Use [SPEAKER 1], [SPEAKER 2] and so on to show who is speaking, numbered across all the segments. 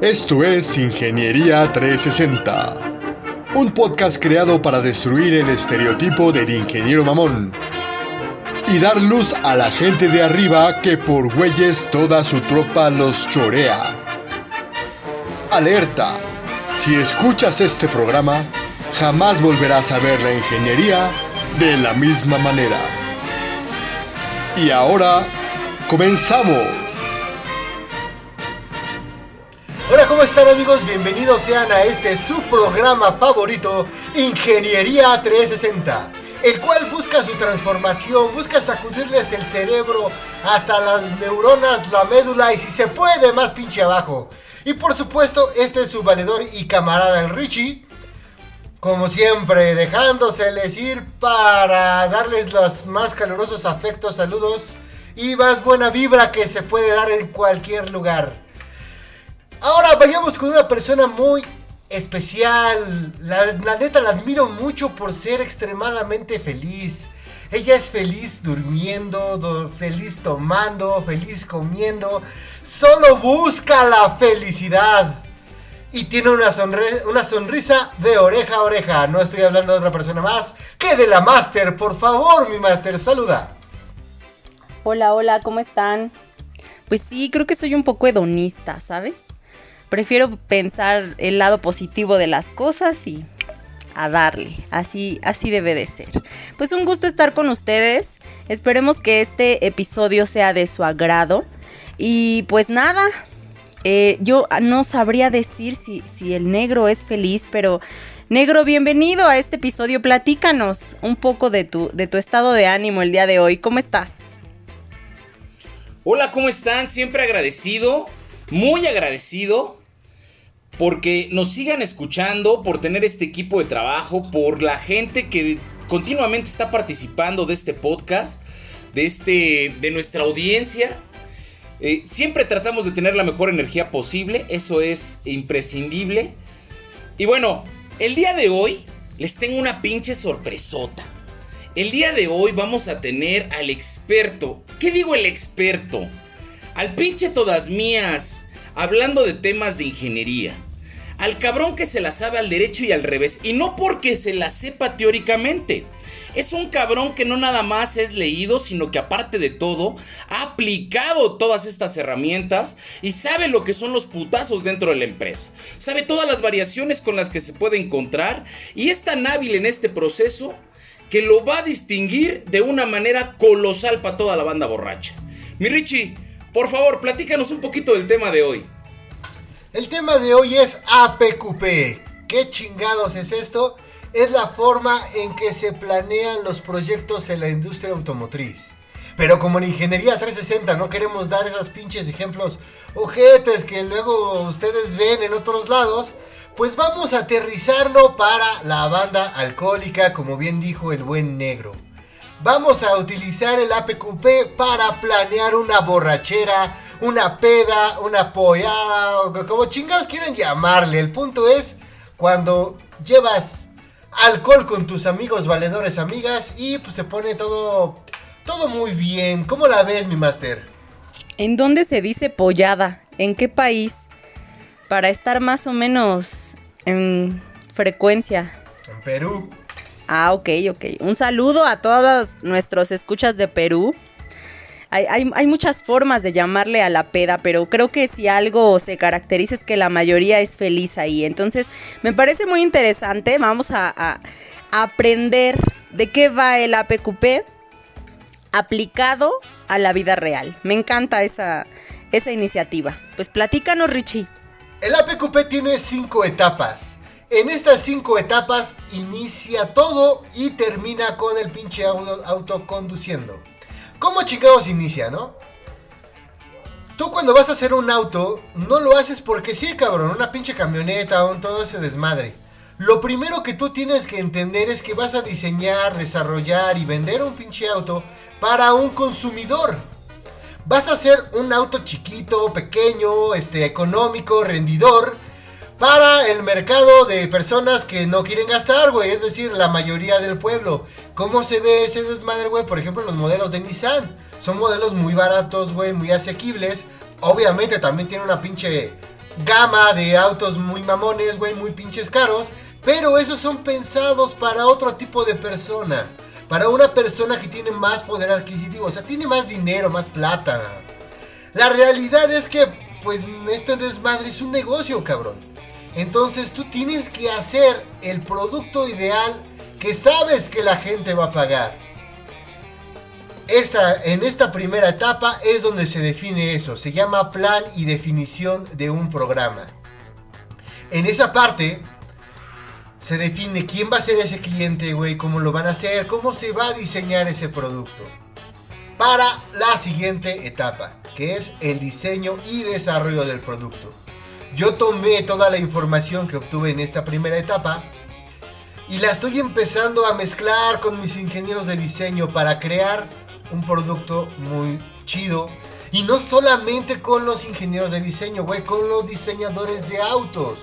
[SPEAKER 1] Esto es Ingeniería 360, un podcast creado para destruir el estereotipo del ingeniero mamón y dar luz a la gente de arriba que por güeyes toda su tropa los chorea. Alerta, si escuchas este programa, jamás volverás a ver la ingeniería de la misma manera. Y ahora, comenzamos.
[SPEAKER 2] ¿Cómo están amigos? Bienvenidos sean a este su programa favorito, Ingeniería 360, el cual busca su transformación, busca sacudirles el cerebro hasta las neuronas, la médula y si se puede más pinche abajo. Y por supuesto, este es su valedor y camarada el Richie. Como siempre, dejándoseles ir para darles los más calurosos afectos, saludos y más buena vibra que se puede dar en cualquier lugar. Ahora vayamos con una persona muy especial. La, la, neta la admiro mucho por ser extremadamente feliz. Ella es feliz durmiendo, do, feliz tomando, feliz comiendo. Solo busca la felicidad. Y tiene una, una sonrisa de oreja a oreja. No estoy hablando de otra persona más que de la Master. Por favor, mi Master, saluda.
[SPEAKER 3] Hola, hola, ¿cómo están? Pues sí, creo que soy un poco hedonista, ¿sabes? Prefiero pensar el lado positivo de las cosas y a darle. Así, así debe de ser. Pues un gusto estar con ustedes. Esperemos que este episodio sea de su agrado. Y pues nada, eh, yo no sabría decir si, si el negro es feliz, pero negro, bienvenido a este episodio. Platícanos un poco de tu, de tu estado de ánimo el día de hoy. ¿Cómo estás?
[SPEAKER 4] Hola, ¿cómo están? Siempre agradecido, muy agradecido, porque nos sigan escuchando, por tener este equipo de trabajo, por la gente que continuamente está participando de este podcast, de, este, de nuestra audiencia. Eh, siempre tratamos de tener la mejor energía posible, eso es imprescindible. Y bueno, el día de hoy les tengo una pinche sorpresota. El día de hoy vamos a tener al experto. ¿Qué digo el experto? Al pinche todas mías, hablando de temas de ingeniería. Al cabrón que se la sabe al derecho y al revés. Y no porque se la sepa teóricamente. Es un cabrón que no nada más es leído, sino que aparte de todo, ha aplicado todas estas herramientas y sabe lo que son los putazos dentro de la empresa. Sabe todas las variaciones con las que se puede encontrar y es tan hábil en este proceso que lo va a distinguir de una manera colosal para toda la banda borracha. Mi Richie, por favor, platícanos un poquito del tema de hoy.
[SPEAKER 2] El tema de hoy es APQP. ¿Qué chingados es esto? Es la forma en que se planean los proyectos en la industria automotriz. Pero como en Ingeniería 360 no queremos dar esos pinches ejemplos ojetes que luego ustedes ven en otros lados, pues vamos a aterrizarlo para la banda alcohólica, como bien dijo el buen negro. Vamos a utilizar el APQP para planear una borrachera, una peda, una pollada, o como chingados quieren llamarle. El punto es cuando llevas alcohol con tus amigos valedores, amigas, y pues se pone todo, todo muy bien. ¿Cómo la ves, mi máster?
[SPEAKER 3] ¿En dónde se dice pollada? ¿En qué país? Para estar más o menos en frecuencia.
[SPEAKER 2] En Perú.
[SPEAKER 3] Ah, ok, ok. Un saludo a todos nuestros escuchas de Perú. Hay, hay, muchas formas de llamarle a la peda, pero creo que si algo se caracteriza es que la mayoría es feliz ahí. Entonces, me parece muy interesante. Vamos a, aprender de qué va el APQP aplicado a la vida real. Me encanta esa, esa iniciativa. Pues platícanos, Richie.
[SPEAKER 2] El APQP tiene cinco etapas. En estas cinco etapas inicia todo y termina con el pinche auto conduciendo. ¿Cómo chingados inicia, no? Tú cuando vas a hacer un auto, no lo haces porque sí, cabrón, una pinche camioneta, un todo ese desmadre. Lo primero que tú tienes que entender es que vas a diseñar, desarrollar y vender un pinche auto para un consumidor. Vas a hacer un auto chiquito, pequeño, este, económico, rendidor, para el mercado de personas que no quieren gastar, güey. Es decir, la mayoría del pueblo. ¿Cómo se ve ese desmadre, güey? Por ejemplo, los modelos de Nissan. Son modelos muy baratos, güey, muy asequibles. Obviamente también tiene una pinche gama de autos muy mamones, güey, muy pinches caros. Pero esos son pensados para otro tipo de persona. Para una persona que tiene más poder adquisitivo. O sea, tiene más dinero, más plata. La realidad es que, pues, esto es desmadre es un negocio, cabrón. Entonces tú tienes que hacer el producto ideal que sabes que la gente va a pagar. Esta, en esta primera etapa es donde se define eso. Se llama plan y definición de un programa. En esa parte se define quién va a ser ese cliente, güey, cómo lo van a hacer, cómo se va a diseñar ese producto. Para la siguiente etapa, que es el diseño y desarrollo del producto. Yo tomé toda la información que obtuve en esta primera etapa y la estoy empezando a mezclar con mis ingenieros de diseño para crear un producto muy chido. Y no solamente con los ingenieros de diseño, güey, con los diseñadores de autos.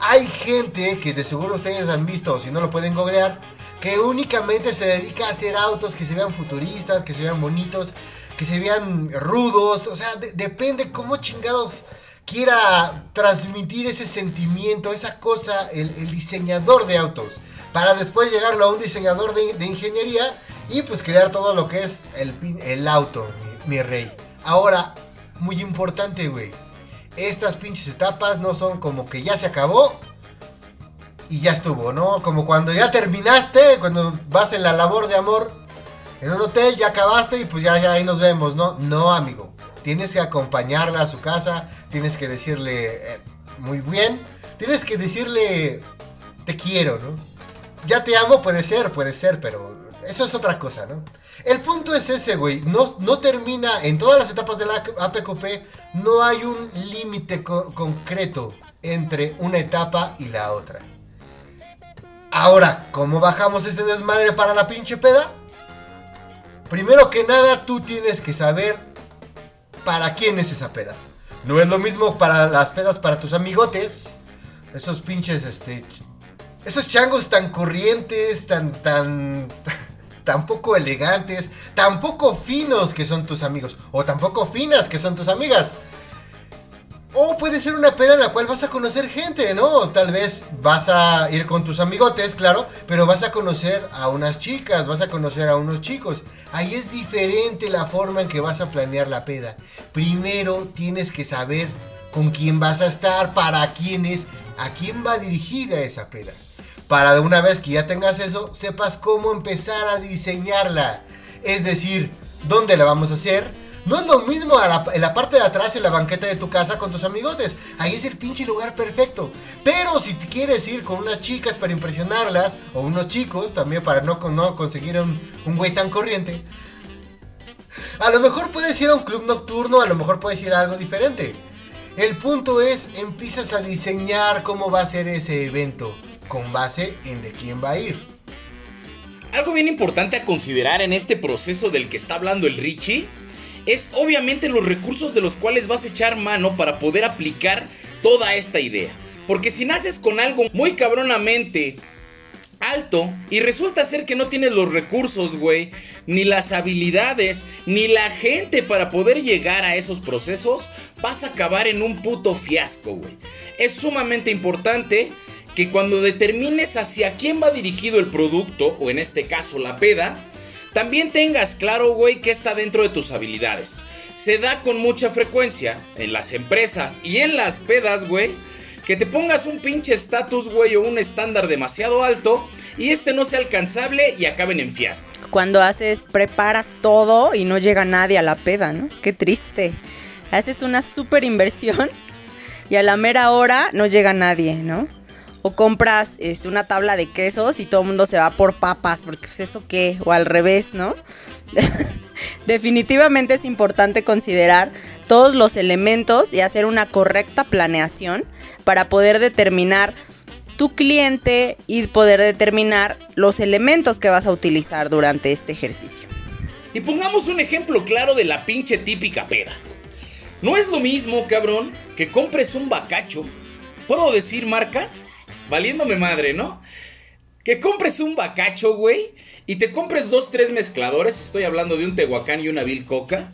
[SPEAKER 2] Hay gente que de seguro ustedes han visto, si no lo pueden googlear, que únicamente se dedica a hacer autos que se vean futuristas, que se vean bonitos, que se vean rudos. O sea, depende cómo chingados quiera transmitir ese sentimiento, esa cosa, el, diseñador de autos. Para después llegarlo a un diseñador de, ingeniería y pues crear todo lo que es el, auto, mi, rey. Ahora, muy importante, güey estas pinches etapas no son como que ya se acabó y ya estuvo, ¿no? Como cuando ya terminaste, cuando vas en la labor de amor en un hotel, ya acabaste y pues ya ahí nos vemos, ¿no? No, amigo. Tienes que acompañarla a su casa, tienes que decirle eh, muy bien, tienes que decirle te quiero, ¿no? Ya te amo, puede ser, puede ser, pero eso es otra cosa, ¿no? El punto es ese, güey. No, no termina, en todas las etapas de la APQP, no hay un límite concreto entre una etapa y la otra. Ahora, ¿cómo bajamos este desmadre para la pinche peda? Primero que nada, tú tienes que saber para quién es esa peda. No es lo mismo para las pedas para tus amigotes. Esos pinches, este... Esos changos tan corrientes, tan, tan... tampoco elegantes, tampoco finos que son tus amigos, o tampoco finas que son tus amigas. O puede ser una peda en la cual vas a conocer gente, ¿no? Tal vez vas a ir con tus amigotes, claro, pero vas a conocer a unas chicas, vas a conocer a unos chicos. Ahí es diferente la forma en que vas a planear la peda. Primero tienes que saber con quién vas a estar, para quién es, a quién va dirigida esa peda para de una vez que ya tengas eso, sepas cómo empezar a diseñarla. Es decir, dónde la vamos a hacer. No es lo mismo en la parte de atrás en la banqueta de tu casa con tus amigotes. Ahí es el pinche lugar perfecto. Pero si te quieres ir con unas chicas para impresionarlas, o unos chicos también para no, no conseguir un, un güey tan corriente, a lo mejor puedes ir a un club nocturno, a lo mejor puedes ir a algo diferente. El punto es, empiezas a diseñar cómo va a ser ese evento con base en de quién va a ir.
[SPEAKER 4] Algo bien importante a considerar en este proceso del que está hablando el Richie es obviamente los recursos de los cuales vas a echar mano para poder aplicar toda esta idea. Porque si naces con algo muy cabronamente alto y resulta ser que no tienes los recursos, güey, ni las habilidades, ni la gente para poder llegar a esos procesos, vas a acabar en un puto fiasco, güey. Es sumamente importante que cuando determines hacia quién va dirigido el producto, o en este caso la peda, también tengas claro, güey, que está dentro de tus habilidades. Se da con mucha frecuencia en las empresas y en las pedas, güey, que te pongas un pinche estatus, güey, o un estándar demasiado alto y este no sea alcanzable y acaben en fiasco.
[SPEAKER 3] Cuando haces, preparas todo y no llega nadie a la peda, ¿no? Qué triste. Haces una super inversión y a la mera hora no llega nadie, ¿no? O compras este, una tabla de quesos y todo el mundo se va por papas, porque pues eso qué, o al revés, ¿no? Definitivamente es importante considerar todos los elementos y hacer una correcta planeación para poder determinar tu cliente y poder determinar los elementos que vas a utilizar durante este ejercicio.
[SPEAKER 4] Y pongamos un ejemplo claro de la pinche típica peda. No es lo mismo, cabrón, que compres un bacacho. ¿Puedo decir marcas? Valiéndome madre, ¿no? Que compres un bacacho, güey, y te compres dos, tres mezcladores, estoy hablando de un Tehuacán y una Coca,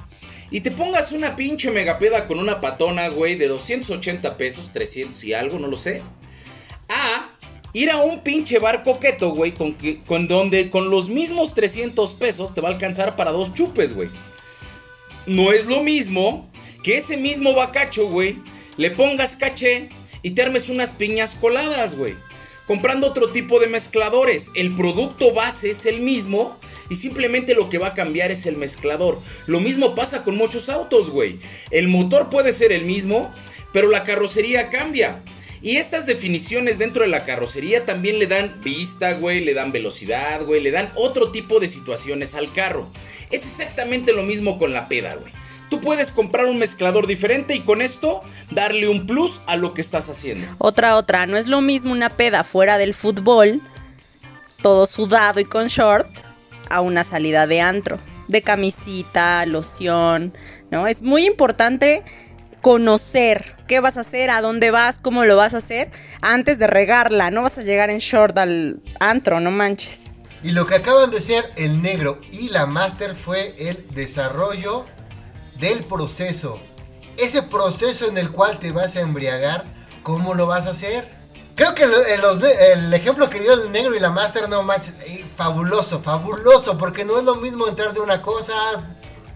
[SPEAKER 4] y te pongas una pinche megapeda con una patona, güey, de 280 pesos, 300 y algo, no lo sé. A ir a un pinche bar coqueto, güey, con, que, con donde con los mismos 300 pesos te va a alcanzar para dos chupes, güey. No es lo mismo que ese mismo bacacho, güey, le pongas caché y te armes unas piñas coladas, güey. Comprando otro tipo de mezcladores. El producto base es el mismo y simplemente lo que va a cambiar es el mezclador. Lo mismo pasa con muchos autos, güey. El motor puede ser el mismo, pero la carrocería cambia. Y estas definiciones dentro de la carrocería también le dan vista, güey, le dan velocidad, güey, le dan otro tipo de situaciones al carro. Es exactamente lo mismo con la peda, güey. Tú puedes comprar un mezclador diferente y con esto darle un plus a lo que estás haciendo.
[SPEAKER 3] Otra, otra, no es lo mismo una peda fuera del fútbol, todo sudado y con short, a una salida de antro, de camisita, loción, ¿no? Es muy importante conocer qué vas a hacer, a dónde vas, cómo lo vas a hacer, antes de regarla. No vas a llegar en short al antro, no manches.
[SPEAKER 2] Y lo que acaban de ser el negro y la master fue el desarrollo del proceso. Ese proceso en el cual te vas a embriagar, ¿cómo lo vas a hacer? Creo que el, ejemplo que dio el negro y la master, no manches, eh, fabuloso, fabuloso, porque no es lo mismo entrar de una cosa,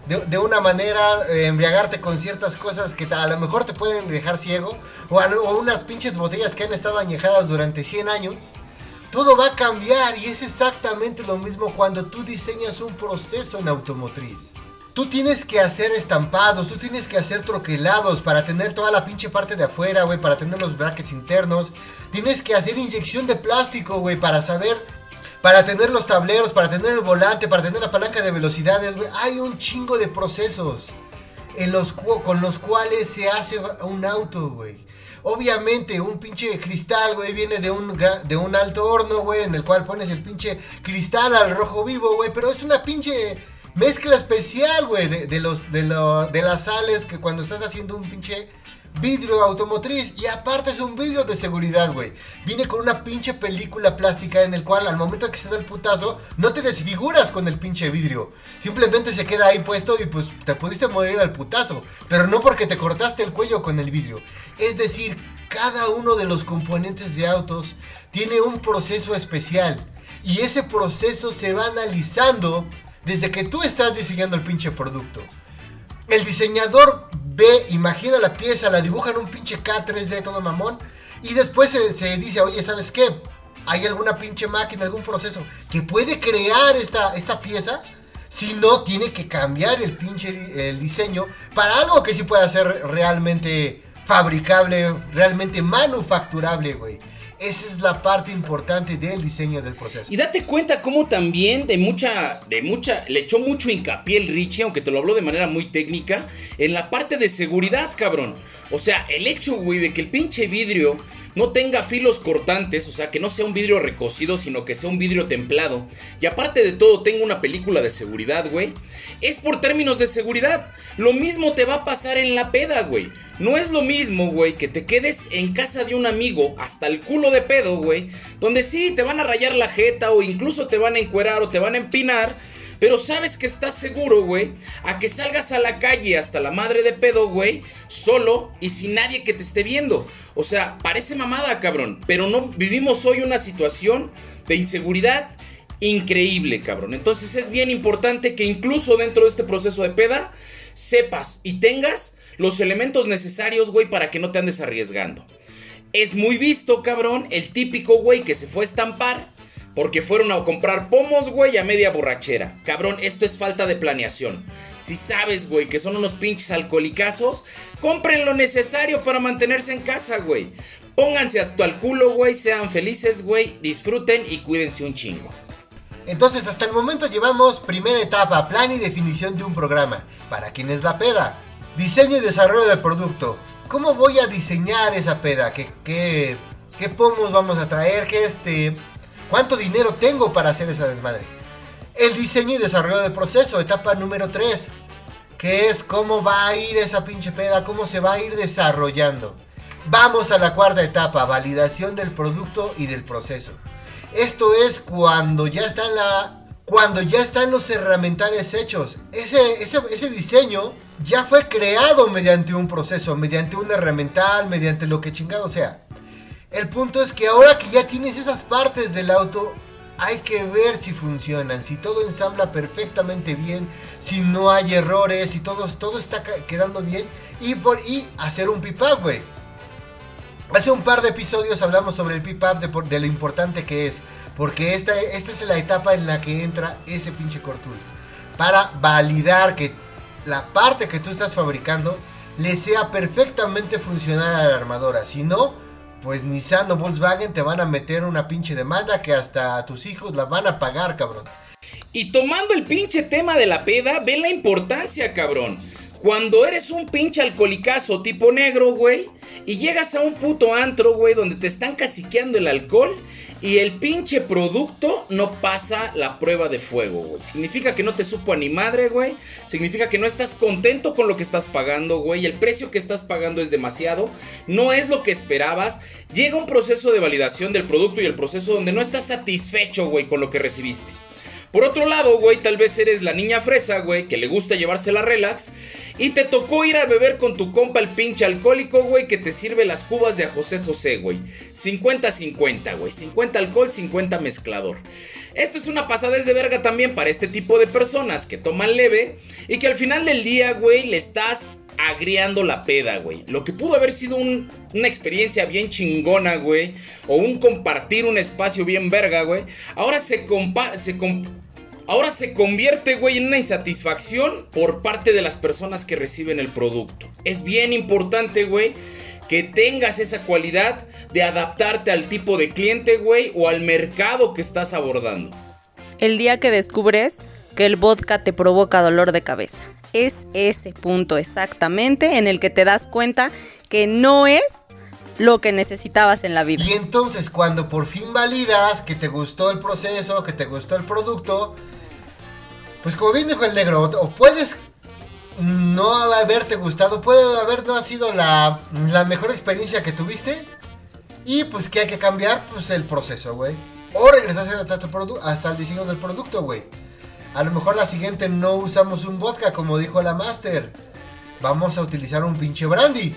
[SPEAKER 2] de, una manera, eh, embriagarte con ciertas cosas que a lo mejor te pueden dejar ciego, o, o unas pinches botellas que han estado añejadas durante 100 años. Todo va a cambiar y es exactamente lo mismo cuando tú diseñas un proceso en automotriz. Tú tienes que hacer estampados, tú tienes que hacer troquelados para tener toda la pinche parte de afuera, güey, para tener los brackets internos. Tienes que hacer inyección de plástico, güey, para saber, para tener los tableros, para tener el volante, para tener la palanca de velocidades, güey. Hay un chingo de procesos con los cuales se hace un auto, güey. Obviamente, un pinche cristal, güey, viene de un, de un alto horno, güey, en el cual pones el pinche cristal al rojo vivo, güey. Pero es una pinche mezcla especial, güey, de, los, de, de las sales que cuando estás haciendo un pinche vidrio automotriz y aparte es un vidrio de seguridad, güey. Viene con una pinche película plástica en el cual al momento que se da el putazo no te desfiguras con el pinche vidrio. Simplemente se queda ahí puesto y pues te pudiste morir al putazo, pero no porque te cortaste el cuello con el vidrio. Es decir, cada uno de los componentes de autos tiene un proceso especial y ese proceso se va analizando desde que tú estás diseñando el pinche producto. El diseñador ve, imagina la pieza, la dibuja en un pinche K3D todo mamón. Y después se, dice, oye, ¿sabes qué? ¿Hay alguna pinche máquina, algún proceso que puede crear esta, esta pieza? Si no, tiene que cambiar el pinche el diseño para algo que sí pueda ser realmente fabricable, realmente manufacturable, güey. Esa es la parte importante del diseño del proceso.
[SPEAKER 4] Y date cuenta cómo también de mucha, de mucha, le echó mucho hincapié el Richie, aunque te lo habló de manera muy técnica, en la parte de seguridad, cabrón. O sea, el hecho, güey, de que el pinche vidrio no tenga filos cortantes, o sea, que no sea un vidrio recocido, sino que sea un vidrio templado. Y aparte de todo, tenga una película de seguridad, güey. Es por términos de seguridad. Lo mismo te va a pasar en la peda, güey. No es lo mismo, güey, que te quedes en casa de un amigo hasta el culo de pedo, güey. Donde sí, te van a rayar la jeta o incluso te van a encuerar o te van a empinar pero sabes que estás seguro, güey, a que salgas a la calle hasta la madre de pedo, güey, solo y sin nadie que te esté viendo. O sea, parece mamada, cabrón, pero no vivimos hoy una situación de inseguridad increíble, cabrón. Entonces es bien importante que incluso dentro de este proceso de peda sepas y tengas los elementos necesarios, güey, para que no te andes arriesgando. Es muy visto, cabrón, el típico güey que se fue a estampar porque fueron a comprar pomos, güey, a media borrachera. Cabrón, esto es falta de planeación. Si sabes, güey, que son unos pinches alcoholicazos, compren lo necesario para mantenerse en casa, güey. Pónganse hasta el culo, güey, sean felices, güey, disfruten y cuídense un chingo.
[SPEAKER 2] Entonces, hasta el momento llevamos primera etapa, plan y definición de un programa. ¿Para quién es la peda? Diseño y desarrollo del producto. ¿Cómo voy a diseñar esa peda? ¿Qué, qué, qué pomos vamos a traer? ¿Qué este ¿Cuánto dinero tengo para hacer esa desmadre? El diseño y desarrollo del proceso, etapa número 3. Que es cómo va a ir esa pinche peda, cómo se va a ir desarrollando. Vamos a la cuarta etapa, validación del producto y del proceso. Esto es cuando ya está la cuando ya están los herramientales hechos. Ese, ese, ese, diseño ya fue creado mediante un proceso, mediante un herramental, mediante lo que chingado sea. El punto es que ahora que ya tienes esas partes del auto, hay que ver si funcionan, si todo ensambla perfectamente bien, si no hay errores, si todo, todo está quedando bien y, por, y hacer un pip-up, güey. Hace un par de episodios hablamos sobre el pip-up de, de, lo importante que es, porque esta, esta es la etapa en la que entra ese pinche cortul. Para validar que la parte que tú estás fabricando le sea perfectamente funcional a la armadora. Si no, pues Nissan o Volkswagen te van a meter una pinche demanda que hasta tus hijos la van a pagar, cabrón.
[SPEAKER 4] Y tomando el pinche tema de la peda, ve la importancia, cabrón. Cuando eres un pinche alcoholicazo tipo negro, güey, y llegas a un puto antro, güey, donde te están caciqueando el alcohol y el pinche producto no pasa la prueba de fuego, güey. Significa que no te supo a ni madre, güey. Significa que no estás contento con lo que estás pagando, güey. El precio que estás pagando es demasiado. No es lo que esperabas. Llega un proceso de validación del producto y el proceso donde no estás satisfecho, güey, con lo que recibiste. Por otro lado, güey, tal vez eres la niña fresa, güey, que le gusta llevarse la relax. Y te tocó ir a beber con tu compa el pinche alcohólico, güey, que te sirve las cubas de a José José, güey. 50-50, güey. 50 alcohol, 50 mezclador. Esto es una pasada de verga también para este tipo de personas que toman leve y que al final del día, güey, le estás agriando la peda, güey. Lo que pudo haber sido una experiencia bien chingona, güey. O un compartir un espacio bien verga, güey. Ahora se, compa se, Ahora se convierte, güey, en una insatisfacción por parte de las personas que reciben el producto. Es bien importante, güey, que tengas esa cualidad de adaptarte al tipo de cliente, güey, o al mercado que estás abordando.
[SPEAKER 3] El día que descubres que el vodka te provoca dolor de cabeza. Es ese punto exactamente en el que te das cuenta que no es lo que necesitabas en la vida.
[SPEAKER 2] Y entonces cuando por fin validas que te gustó el proceso, que te gustó el producto, pues como bien dijo el negro, o puedes no haberte gustado, puede haber no ha sido la, mejor experiencia que tuviste. Y pues que hay que cambiar pues el proceso, güey. O regresar hasta el, hasta el diseño del producto, güey. A lo mejor la siguiente no usamos un vodka, como dijo la Master. Vamos a utilizar un pinche brandy.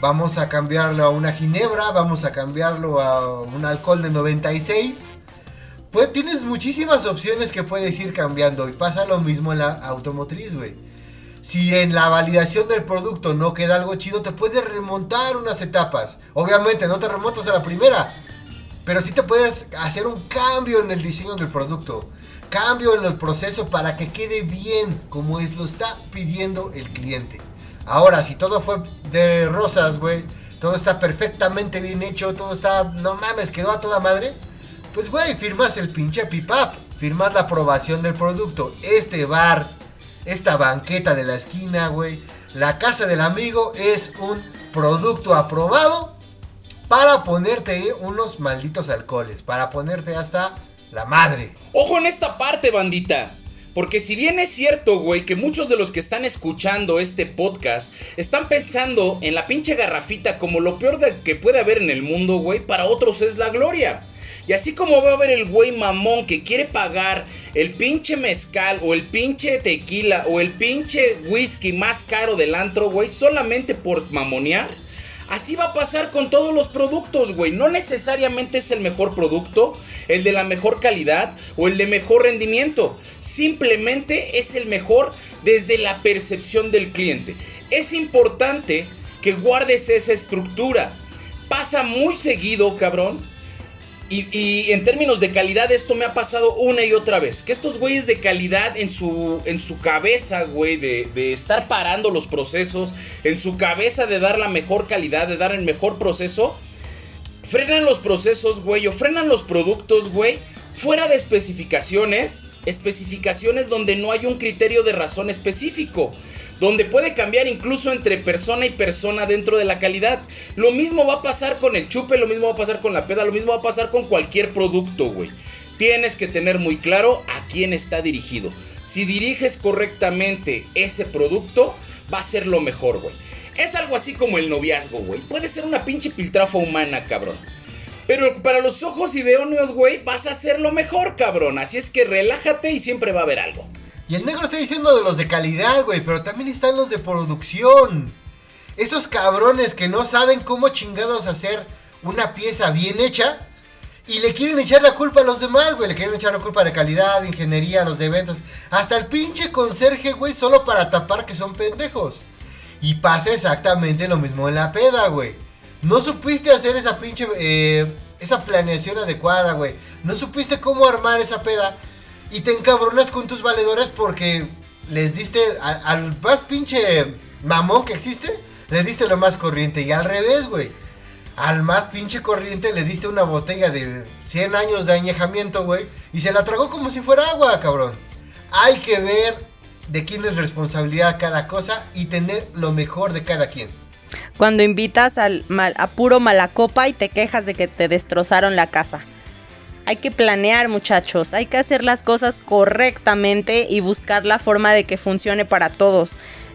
[SPEAKER 2] Vamos a cambiarlo a una ginebra, vamos a cambiarlo a un alcohol de 96 pues tienes muchísimas opciones que puedes ir cambiando y pasa lo mismo en la automotriz, güey. Si en la validación del producto no queda algo chido, te puedes remontar unas etapas. Obviamente no te remontas a la primera, pero sí te puedes hacer un cambio en el diseño del producto. Cambio en el proceso para que quede bien como es lo está pidiendo el cliente. Ahora, si todo fue de rosas, güey, todo está perfectamente bien hecho, todo está, no mames, quedó a toda madre pues, güey, firmas el pinche pipap. Firmas la aprobación del producto. Este bar, esta banqueta de la esquina, güey. La casa del amigo es un producto aprobado para ponerte unos malditos alcoholes. Para ponerte hasta la madre.
[SPEAKER 4] Ojo en esta parte, bandita. Porque si bien es cierto, güey, que muchos de los que están escuchando este podcast están pensando en la pinche garrafita como lo peor que puede haber en el mundo, güey, para otros es la gloria. Y así como va a haber el güey mamón que quiere pagar el pinche mezcal o el pinche tequila o el pinche whisky más caro del antro, güey, solamente por mamonear. Así va a pasar con todos los productos, güey. No necesariamente es el mejor producto, el de la mejor calidad o el de mejor rendimiento. Simplemente es el mejor desde la percepción del cliente. Es importante que guardes esa estructura. Pasa muy seguido, cabrón, y, en términos de calidad, esto me ha pasado una y otra vez. Que estos güeyes de calidad en su, en su cabeza, güey, de, de, estar parando los procesos, en su cabeza de dar la mejor calidad, de dar el mejor proceso, frenan los procesos, güey, o frenan los productos, güey, fuera de especificaciones, especificaciones donde no hay un criterio de razón específico donde puede cambiar incluso entre persona y persona dentro de la calidad. Lo mismo va a pasar con el chupe, lo mismo va a pasar con la peda, lo mismo va a pasar con cualquier producto, güey. Tienes que tener muy claro a quién está dirigido. Si diriges correctamente ese producto, va a ser lo mejor, güey. Es algo así como el noviazgo, güey. Puede ser una pinche piltrafa humana, cabrón. Pero para los ojos ideóneos, güey, vas a hacerlo mejor, cabrón. Así es que relájate y siempre va a haber algo.
[SPEAKER 2] Y el negro está diciendo de los de calidad, güey, pero también están los de producción. Esos cabrones que no saben cómo chingados hacer una pieza bien hecha y le quieren echar la culpa a los demás, güey. Le quieren echar la culpa de calidad, ingeniería, los de ventas. Hasta el pinche conserje, güey, solo para tapar que son pendejos. Y pasa exactamente lo mismo en la peda, güey. No supiste hacer esa pinche. Eh, esa planeación adecuada, güey. No supiste cómo armar esa peda. Y te encabronas con tus valedores porque les diste al más pinche mamón que existe. Les diste lo más corriente. Y al revés, güey al más pinche corriente le diste una botella de 100 años de añejamiento, güey, y se la tragó como si fuera agua, cabrón. Hay que ver de quién es responsabilidad cada cosa y tener lo mejor de cada quien.
[SPEAKER 3] Cuando invitas al mal, a puro malacopa y te quejas de que te destrozaron la casa. Hay que planear, muchachos. Hay que hacer las cosas correctamente y buscar la forma de que funcione para todos.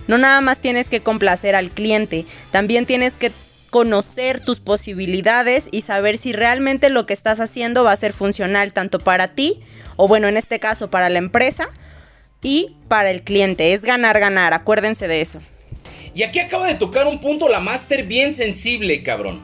[SPEAKER 3] No nada más tienes que complacer al cliente, también tienes que conocer tus posibilidades y saber si realmente lo que estás haciendo va a ser funcional tanto para ti, o bueno, en este caso para la empresa, y para el cliente. Es ganar, ganar, acuérdense de eso.
[SPEAKER 4] Y aquí acaba de tocar un punto la máster bien sensible, cabrón.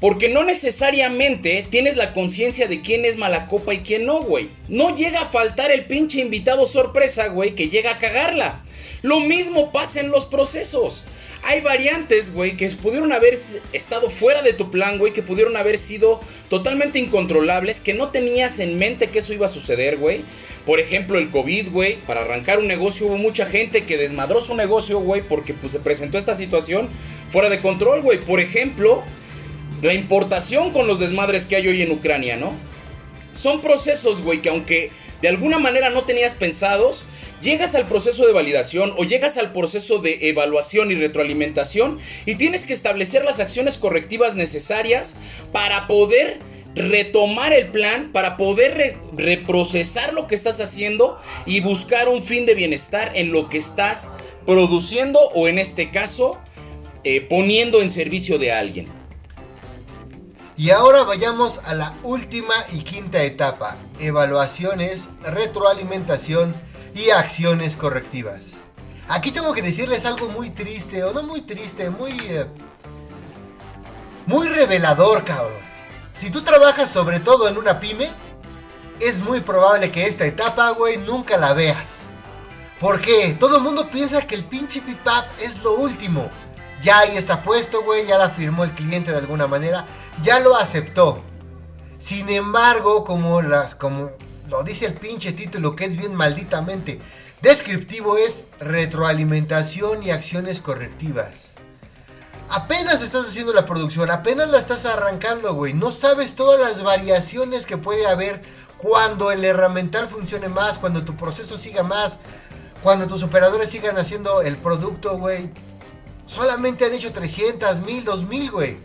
[SPEAKER 4] Porque no necesariamente tienes la conciencia de quién es mala copa y quién no, güey. No llega a faltar el pinche invitado sorpresa, güey, que llega a cagarla. Lo mismo pasa en los procesos hay variantes, güey, que pudieron haber estado fuera de tu plan, güey, que pudieron haber sido totalmente incontrolables, que no tenías en mente que eso iba a suceder, güey. Por ejemplo, el COVID, güey, para arrancar un negocio hubo mucha gente que desmadró su negocio, güey, porque pues se presentó esta situación fuera de control, güey. Por ejemplo, la importación con los desmadres que hay hoy en Ucrania, ¿no? Son procesos, güey, que aunque de alguna manera no tenías pensados, llegas al proceso de validación o llegas al proceso de evaluación y retroalimentación y tienes que establecer las acciones correctivas necesarias para poder retomar el plan, para poder reprocesar lo que estás haciendo y buscar un fin de bienestar en lo que estás produciendo o en este caso eh, poniendo en servicio de alguien.
[SPEAKER 2] Y ahora vayamos a la última y quinta etapa, evaluaciones, retroalimentación y acciones correctivas. Aquí tengo que decirles algo muy triste, o no muy triste, muy... Eh, muy revelador, cabrón. Si tú trabajas sobre todo en una pyme, es muy probable que esta etapa, güey, nunca la veas. ¿Por qué? Todo el mundo piensa que el pinche pipap es lo último. Ya ahí está puesto, güey, ya la firmó el cliente de alguna manera, ya lo aceptó. Sin embargo, como las como lo dice el pinche título que es bien malditamente descriptivo, es retroalimentación y acciones correctivas. Apenas estás haciendo la producción, apenas la estás arrancando, güey. No sabes todas las variaciones que puede haber cuando el herramental funcione más, cuando tu proceso siga más, cuando tus operadores sigan haciendo el producto, güey. Solamente han hecho 300, 1000, 2000, güey.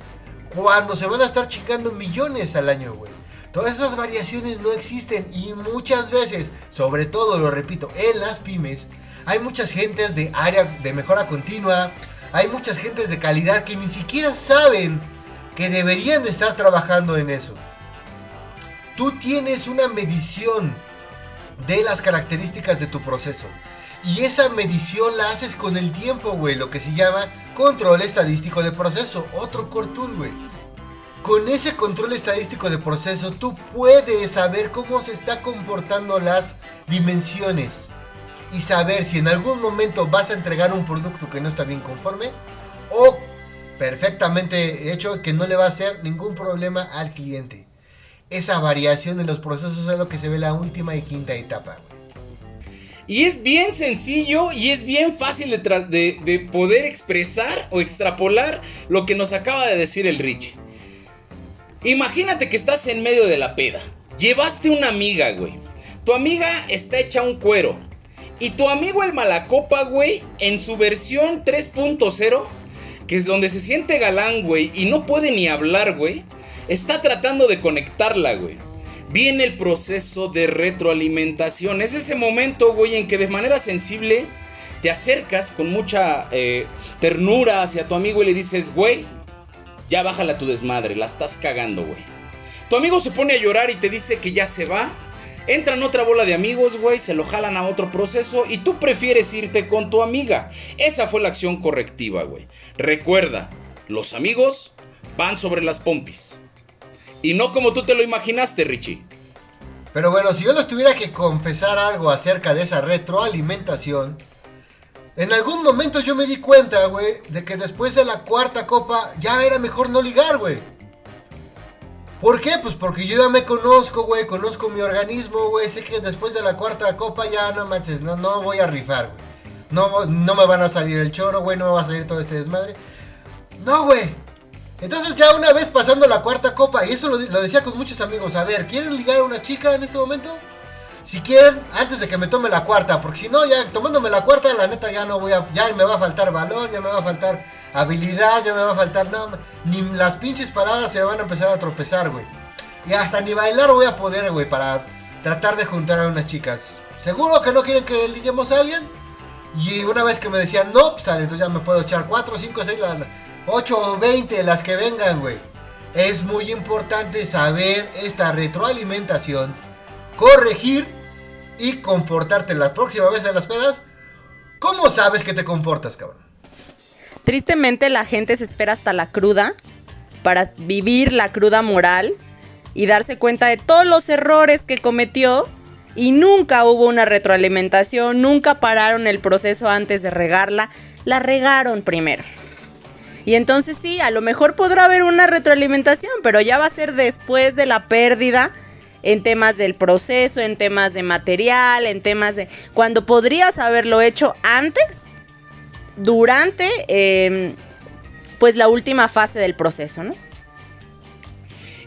[SPEAKER 2] Cuando se van a estar chingando millones al año, güey. Todas esas variaciones no existen y muchas veces, sobre todo lo repito, en las pymes, hay muchas gentes de área de mejora continua, hay muchas gentes de calidad que ni siquiera saben que deberían de estar trabajando en eso. Tú tienes una medición de las características de tu proceso. Y esa medición la haces con el tiempo, güey. Lo que se llama control estadístico de proceso. Otro core tool, güey. Con ese control estadístico de proceso, tú puedes saber cómo se está comportando las dimensiones y saber si en algún momento vas a entregar un producto que no está bien conforme o perfectamente hecho que no le va a hacer ningún problema al cliente. Esa variación en los procesos es lo que se ve la última y quinta etapa.
[SPEAKER 4] Y es bien sencillo y es bien fácil de, de, poder expresar o extrapolar lo que nos acaba de decir el Rich. Imagínate que estás en medio de la peda. Llevaste una amiga, güey. Tu amiga está hecha un cuero. Y tu amigo el Malacopa, güey, en su versión 3.0, que es donde se siente galán, güey, y no puede ni hablar, güey, está tratando de conectarla, güey. Viene el proceso de retroalimentación. Es ese momento, güey, en que de manera sensible te acercas con mucha eh, ternura hacia tu amigo y le dices, güey, ya bájala tu desmadre, la estás cagando, güey. Tu amigo se pone a llorar y te dice que ya se va. Entran otra bola de amigos, güey, se lo jalan a otro proceso y tú prefieres irte con tu amiga. Esa fue la acción correctiva, güey. Recuerda, los amigos van sobre las pompis. Y no como tú te lo imaginaste, Richie.
[SPEAKER 2] Pero bueno, si yo les tuviera que confesar algo acerca de esa retroalimentación, en algún momento yo me di cuenta, güey, de que después de la cuarta copa ya era mejor no ligar, güey. ¿Por qué? Pues porque yo ya me conozco, güey, conozco mi organismo, güey, sé que después de la cuarta copa ya no manches, no, no voy a rifar, güey. No, no me van a salir el choro, güey, no me va a salir todo este desmadre. No, güey. Entonces ya una vez pasando la cuarta copa, y eso lo, lo decía con muchos amigos, a ver, ¿quieren ligar a una chica en este momento? Si quieren, antes de que me tome la cuarta, porque si no, ya tomándome la cuarta, la neta ya no voy a, ya me va a faltar valor, ya me va a faltar habilidad, ya me va a faltar nada, ni las pinches palabras se van a empezar a tropezar, güey. Y hasta ni bailar voy a poder, güey, para tratar de juntar a unas chicas. Seguro que no quieren que liguemos a alguien. Y una vez que me decían no, pues entonces ya me puedo echar 4, 5, 6, 8 o 20, las que vengan, güey. Es muy importante saber esta retroalimentación, corregir y comportarte la próxima vez en las pedas. ¿Cómo sabes que te comportas, cabrón?
[SPEAKER 3] Tristemente la gente se espera hasta la cruda para vivir la cruda moral y darse cuenta de todos los errores que cometió y nunca hubo una retroalimentación, nunca pararon el proceso antes de regarla, la regaron primero. Y entonces sí, a lo mejor podrá haber una retroalimentación, pero ya va a ser después de la pérdida en temas del proceso, en temas de material, en temas de... Cuando podrías haberlo hecho antes, durante, em, pues la última fase del proceso, ¿no?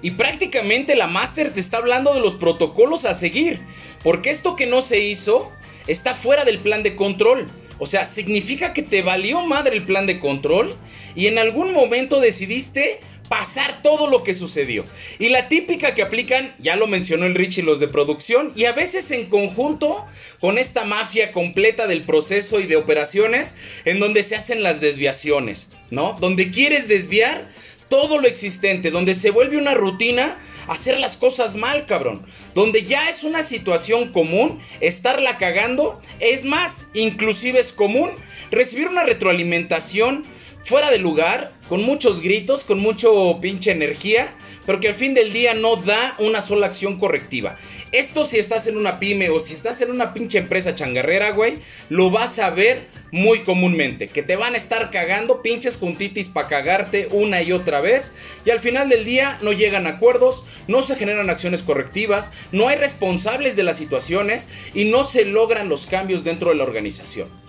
[SPEAKER 4] Y prácticamente la máster te está hablando de los protocolos a seguir. Porque esto que no se hizo está fuera del plan de control. O sea, significa que te valió madre el plan de control y en algún momento decidiste pasar todo lo que sucedió. Y la típica que aplican, ya lo mencionó el Richie, los de producción, y a veces en conjunto con esta mafia completa del proceso y de operaciones, en donde se hacen las desviaciones, ¿no? Donde quieres desviar todo lo existente, donde se vuelve una rutina hacer las cosas mal, cabrón. Donde ya es una situación común estarla cagando. Es más, inclusive es común recibir una retroalimentación fuera de lugar, con muchos gritos, con mucho pinche energía, pero que al fin del día no da una sola acción correctiva. Esto si estás en una pyme o si estás en una pinche empresa changarrera, güey, lo vas a ver muy comúnmente. Que te van a estar cagando pinches juntitis para cagarte una y otra vez. Y al final del día no llegan acuerdos, no se generan acciones correctivas, no hay responsables de las situaciones y no se logran los cambios dentro de la organización.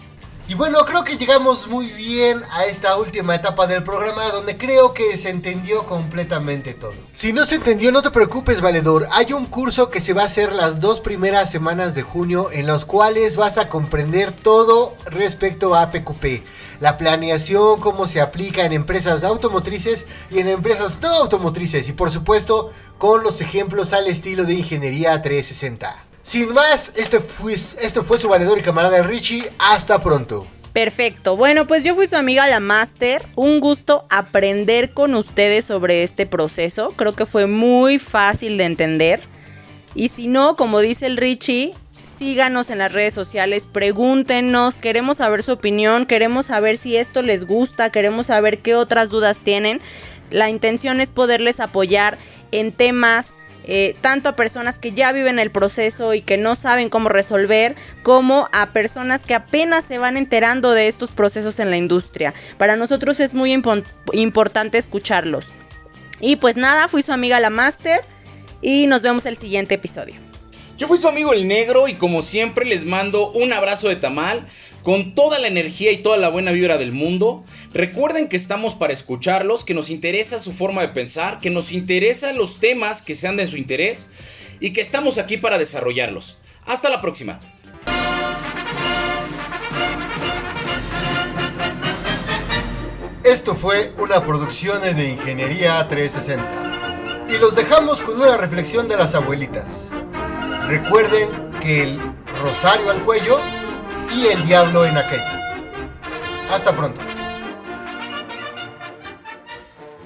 [SPEAKER 2] Y bueno, creo que llegamos muy bien a esta última etapa del programa donde creo que se entendió completamente todo. Si no se entendió, no te preocupes, valedor. Hay un curso que se va a hacer las dos primeras semanas de junio en los cuales vas a comprender todo respecto a PQP. La planeación, cómo se aplica en empresas automotrices y en empresas no automotrices. Y por supuesto, con los ejemplos al estilo de Ingeniería 360. Sin más, este fue, este fue su valedor y camarada Richie. Hasta pronto.
[SPEAKER 3] Perfecto. Bueno, pues yo fui su amiga la Master. Un gusto aprender con ustedes sobre este proceso. Creo que fue muy fácil de entender. Y si no, como dice el Richie, síganos en las redes sociales, pregúntenos, queremos saber su opinión, queremos saber si esto les gusta, queremos saber qué otras dudas tienen. La intención es poderles apoyar en temas eh, tanto a personas que ya viven el proceso y que no saben cómo resolver, como a personas que apenas se van enterando de estos procesos en la industria. Para nosotros es muy importante escucharlos. Y pues nada, fui su amiga la Master y nos vemos el siguiente episodio.
[SPEAKER 4] Yo fui su amigo el negro y como siempre les mando un abrazo de tamal con toda la energía y toda la buena vibra del mundo. Recuerden que estamos para escucharlos, que nos interesa su forma de pensar, que nos interesan los temas que sean de su interés y que estamos aquí para desarrollarlos. Hasta la próxima.
[SPEAKER 2] Esto fue una producción de Ingeniería 360 y los dejamos con una reflexión de las abuelitas. Recuerden que el rosario al cuello y el diablo en aquello. Hasta pronto.